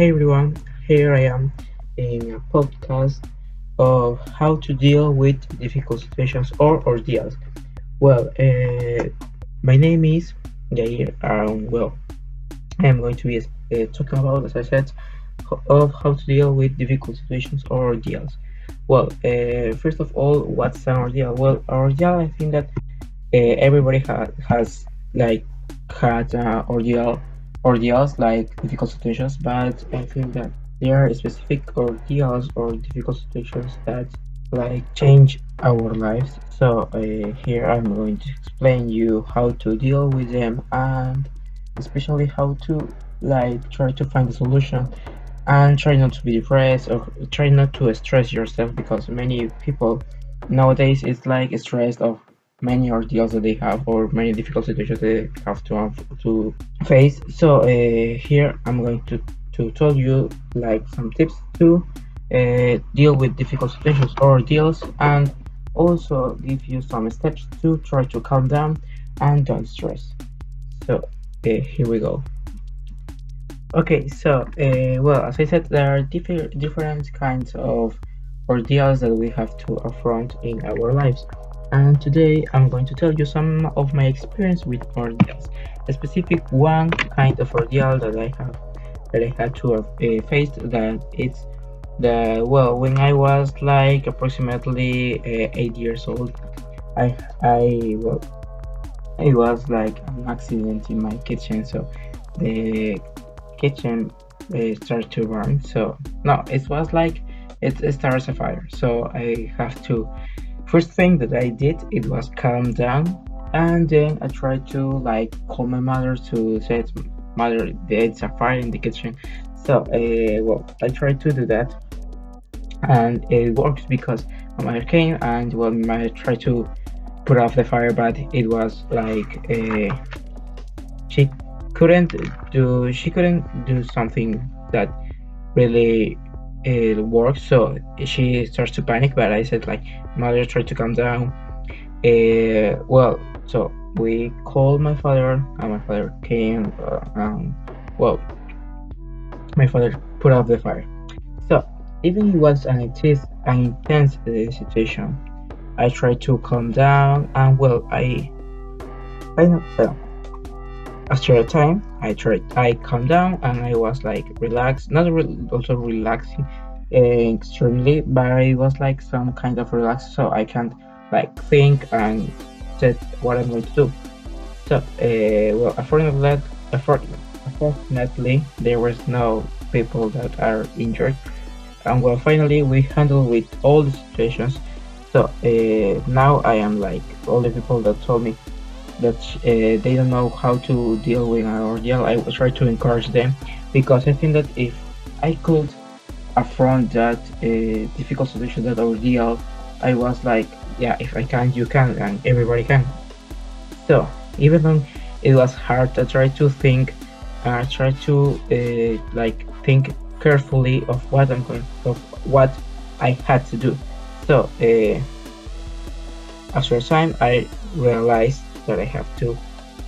Hey everyone, here I am in a podcast of how to deal with difficult situations or ordeals. Well, uh, my name is Yair, and well, I am going to be uh, talking about, as I said, of how to deal with difficult situations or ordeals. Well, uh, first of all, what's an ordeal? Well, ordeal, I think that everybody ha has like had an ordeal ordeals like difficult situations, but I think that there are specific ordeals or difficult situations that like change our lives. So uh, here I'm going to explain you how to deal with them and especially how to like try to find a solution and try not to be depressed or try not to stress yourself because many people nowadays it's like stressed of many ordeals that they have or many difficult situations they have to to face. So uh, here i'm going to to tell you like some tips to uh, deal with difficult situations or ordeals and also give you some steps to try to calm down and don't stress. So uh, here we go. Okay so uh, well as i said there are different different kinds of ordeals that we have to affront in our lives and today I'm going to tell you some of my experience with ordeals. A specific one kind of ordeal that I have that I had to uh, faced that it's the well when I was like approximately uh, eight years old I I well it was like an accident in my kitchen so the kitchen uh, started to burn so no it was like it, it starts a fire so I have to First thing that I did it was calm down and then I tried to like call my mother to say mother there's a fire in the kitchen. So uh, well I tried to do that and it worked because my mother came and well my mother tried to put off the fire but it was like uh, she couldn't do she couldn't do something that really it worked so she starts to panic but i said like mother try to calm down. Uh, well so we called my father and my father came uh, um, well my father put out the fire. So even it was an intense, an intense uh, situation. I tried to calm down and well i i know well, after a time i tried i calmed down and i was like relaxed not re also relaxing uh, extremely but it was like some kind of relaxed so i can like think and set what i'm going to do. So uh, well unfortunately there was no people that are injured. And well finally we handled with all the situations. So uh, now i am like all the people that told me that uh, they don't know how to deal with an ordeal, I try to encourage them because I think that if I could affront that uh, difficult situation, that ordeal, I was like, yeah, if I can, you can, and everybody can. So even though it was hard, I tried to think, I tried to uh, like think carefully of what I'm going, of what I had to do. So uh, after a time, I realized that I have to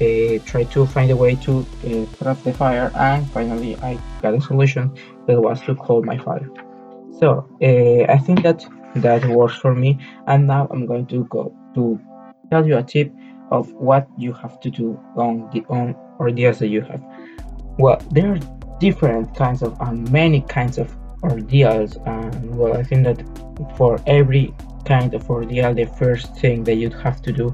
uh, try to find a way to uh, out the fire and finally I got a solution that was to call my father. So uh, I think that that works for me and now I'm going to go to tell you a tip of what you have to do on the on ordeals that you have. Well, there are different kinds of and many kinds of ordeals and well I think that for every kind of ordeal the first thing that you'd have to do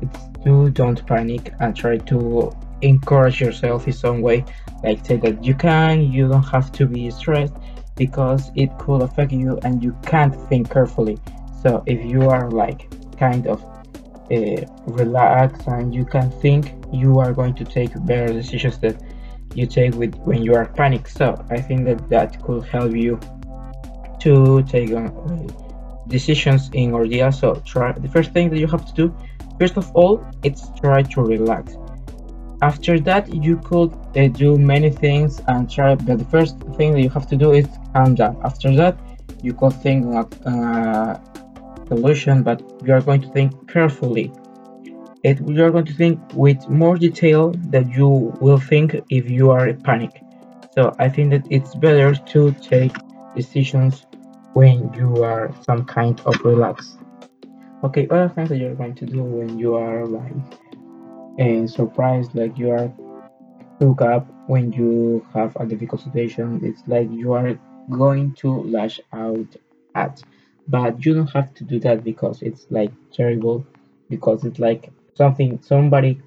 it's to don't panic and try to encourage yourself in some way. Like say that you can you don't have to be stressed because it could affect you and you can't think carefully. So if you are like kind of uh, relaxed and you can think you are going to take better decisions that you take with when you are panicked. So i think that that could help you to take uh, decisions in ordeal. So try the first thing that you have to do First of all, it's try to relax. After that, you could uh, do many things and try, but the first thing that you have to do is calm down. After that, you could think like uh, solution, but you are going to think carefully. It, you are going to think with more detail that you will think if you are in panic. So I think that it's better to take decisions when you are some kind of relaxed. Okay, other things that you're going to do when you are like and surprised, like you are hook up when you have a difficult situation. It's like you are going to lash out at, but you don't have to do that because it's like terrible. Because it's like something somebody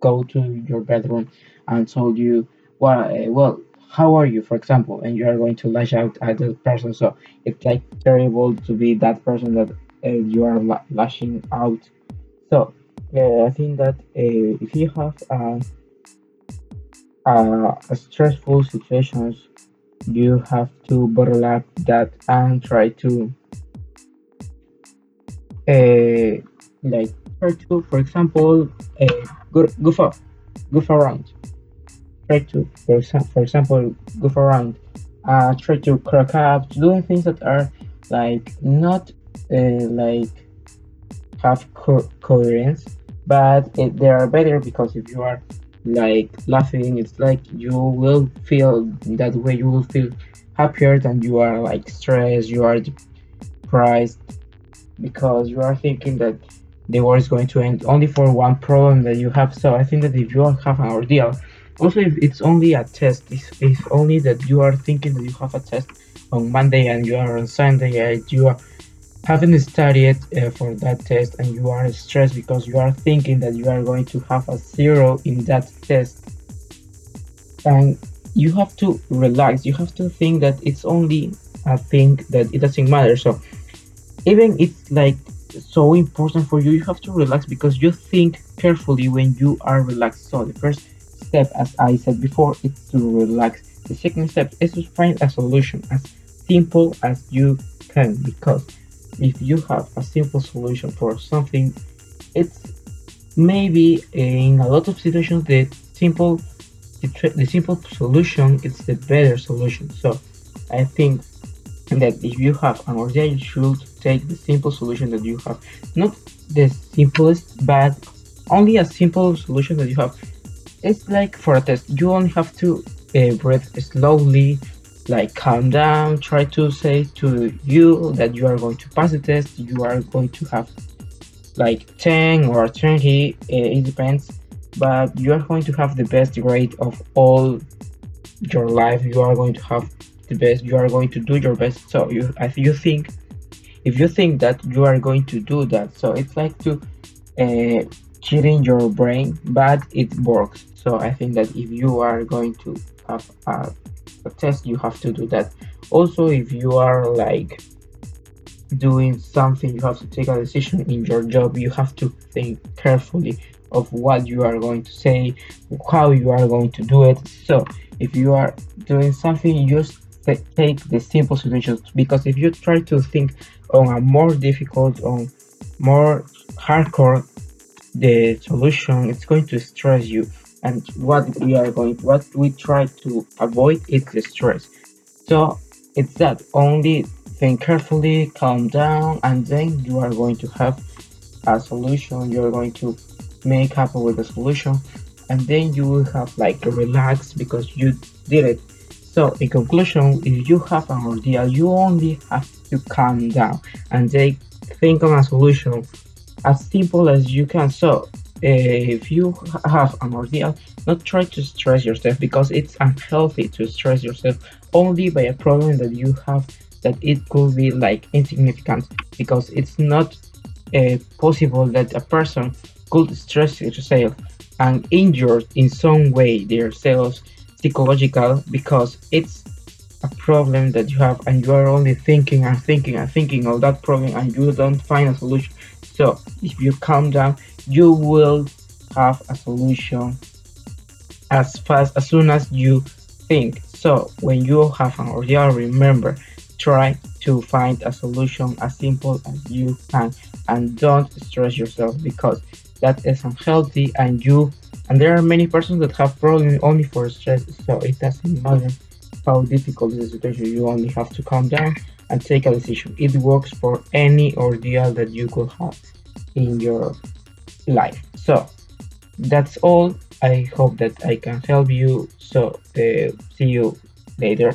go to your bedroom and told you, well, uh, well, how are you, for example, and you are going to lash out at the person. So it's like terrible to be that person that you are la- lashing out. So uh, I think that uh, if you have uh, uh, stressful situations, you have to bottle up that and try to uh, like try to, for example, uh, go goof off, goof around. Try to, for, for example, goof around. Uh, try to crack up, doing things that are like not uh, like have co- coherence, but it, they are better because if you are like laughing, it's like you will feel that way. You will feel happier than you are like stressed. You are depressed because you are thinking that the war is going to end only for one problem that you have. So I think that if you have an ordeal, also if it's only a test, if, if only that you are thinking that you have a test on Monday and you are on Sunday and you are haven't studied uh, for that test and you are stressed because you are thinking that you are going to have a zero in that test. And you have to relax. You have to think that it's only a thing that it doesn't matter. So even it's like so important for you you have to relax because you think carefully when you are relaxed. So the first step as i said before is to relax. The second step is to find a solution as simple as you can because if you have a simple solution for something it's maybe in a lot of situations the simple the, simple solution is the better solution. So i think that if you have an ordeal you should take the simple solution that you have. Not the simplest but only a simple solution that you have. It's like for a test you only have to uh, breathe slowly like calm down try to say to you that you are going to pass the test you are going to have like 10 or 20 uh, it depends but you are going to have the best grade of all your life you are going to have the best you are going to do your best so you if you think if you think that you are going to do that so it's like to uh, cheating your brain but it works so i think that if you are going to have a, a test you have to do that. Also if you are like doing something you have to take a decision in your job you have to think carefully of what you are going to say how you are going to do it. So if you are doing something just ta- take the simple solutions because if you try to think on a more difficult on more hardcore the solution it's going to stress you and what we are going what we try to avoid is the stress. So it's that only think carefully calm down and then you are going to have a solution. You're going to make happen with the solution and then you will have like relax because you did it. So in conclusion if you have an ordeal you only have to calm down and then think on a solution as simple as you can. So if you have an ordeal not try to stress yourself because it's unhealthy to stress yourself only by a problem that you have that it could be like insignificant because it's not uh, possible that a person could stress yourself and injure in some way their selves psychological because it's a problem that you have and you are only thinking and thinking and thinking of that problem and you don't find a solution. So if you calm down you will have a solution as fast as soon as you think. So when you have an ordeal remember try to find a solution as simple as you can and don't stress yourself because that is unhealthy and you and there are many persons that have problems only for stress. So it doesn't matter how difficult is the situation you only have to calm down and take a decision it works for any ordeal that you could have in your life so that's all I hope that I can help you. So, uh, see you later.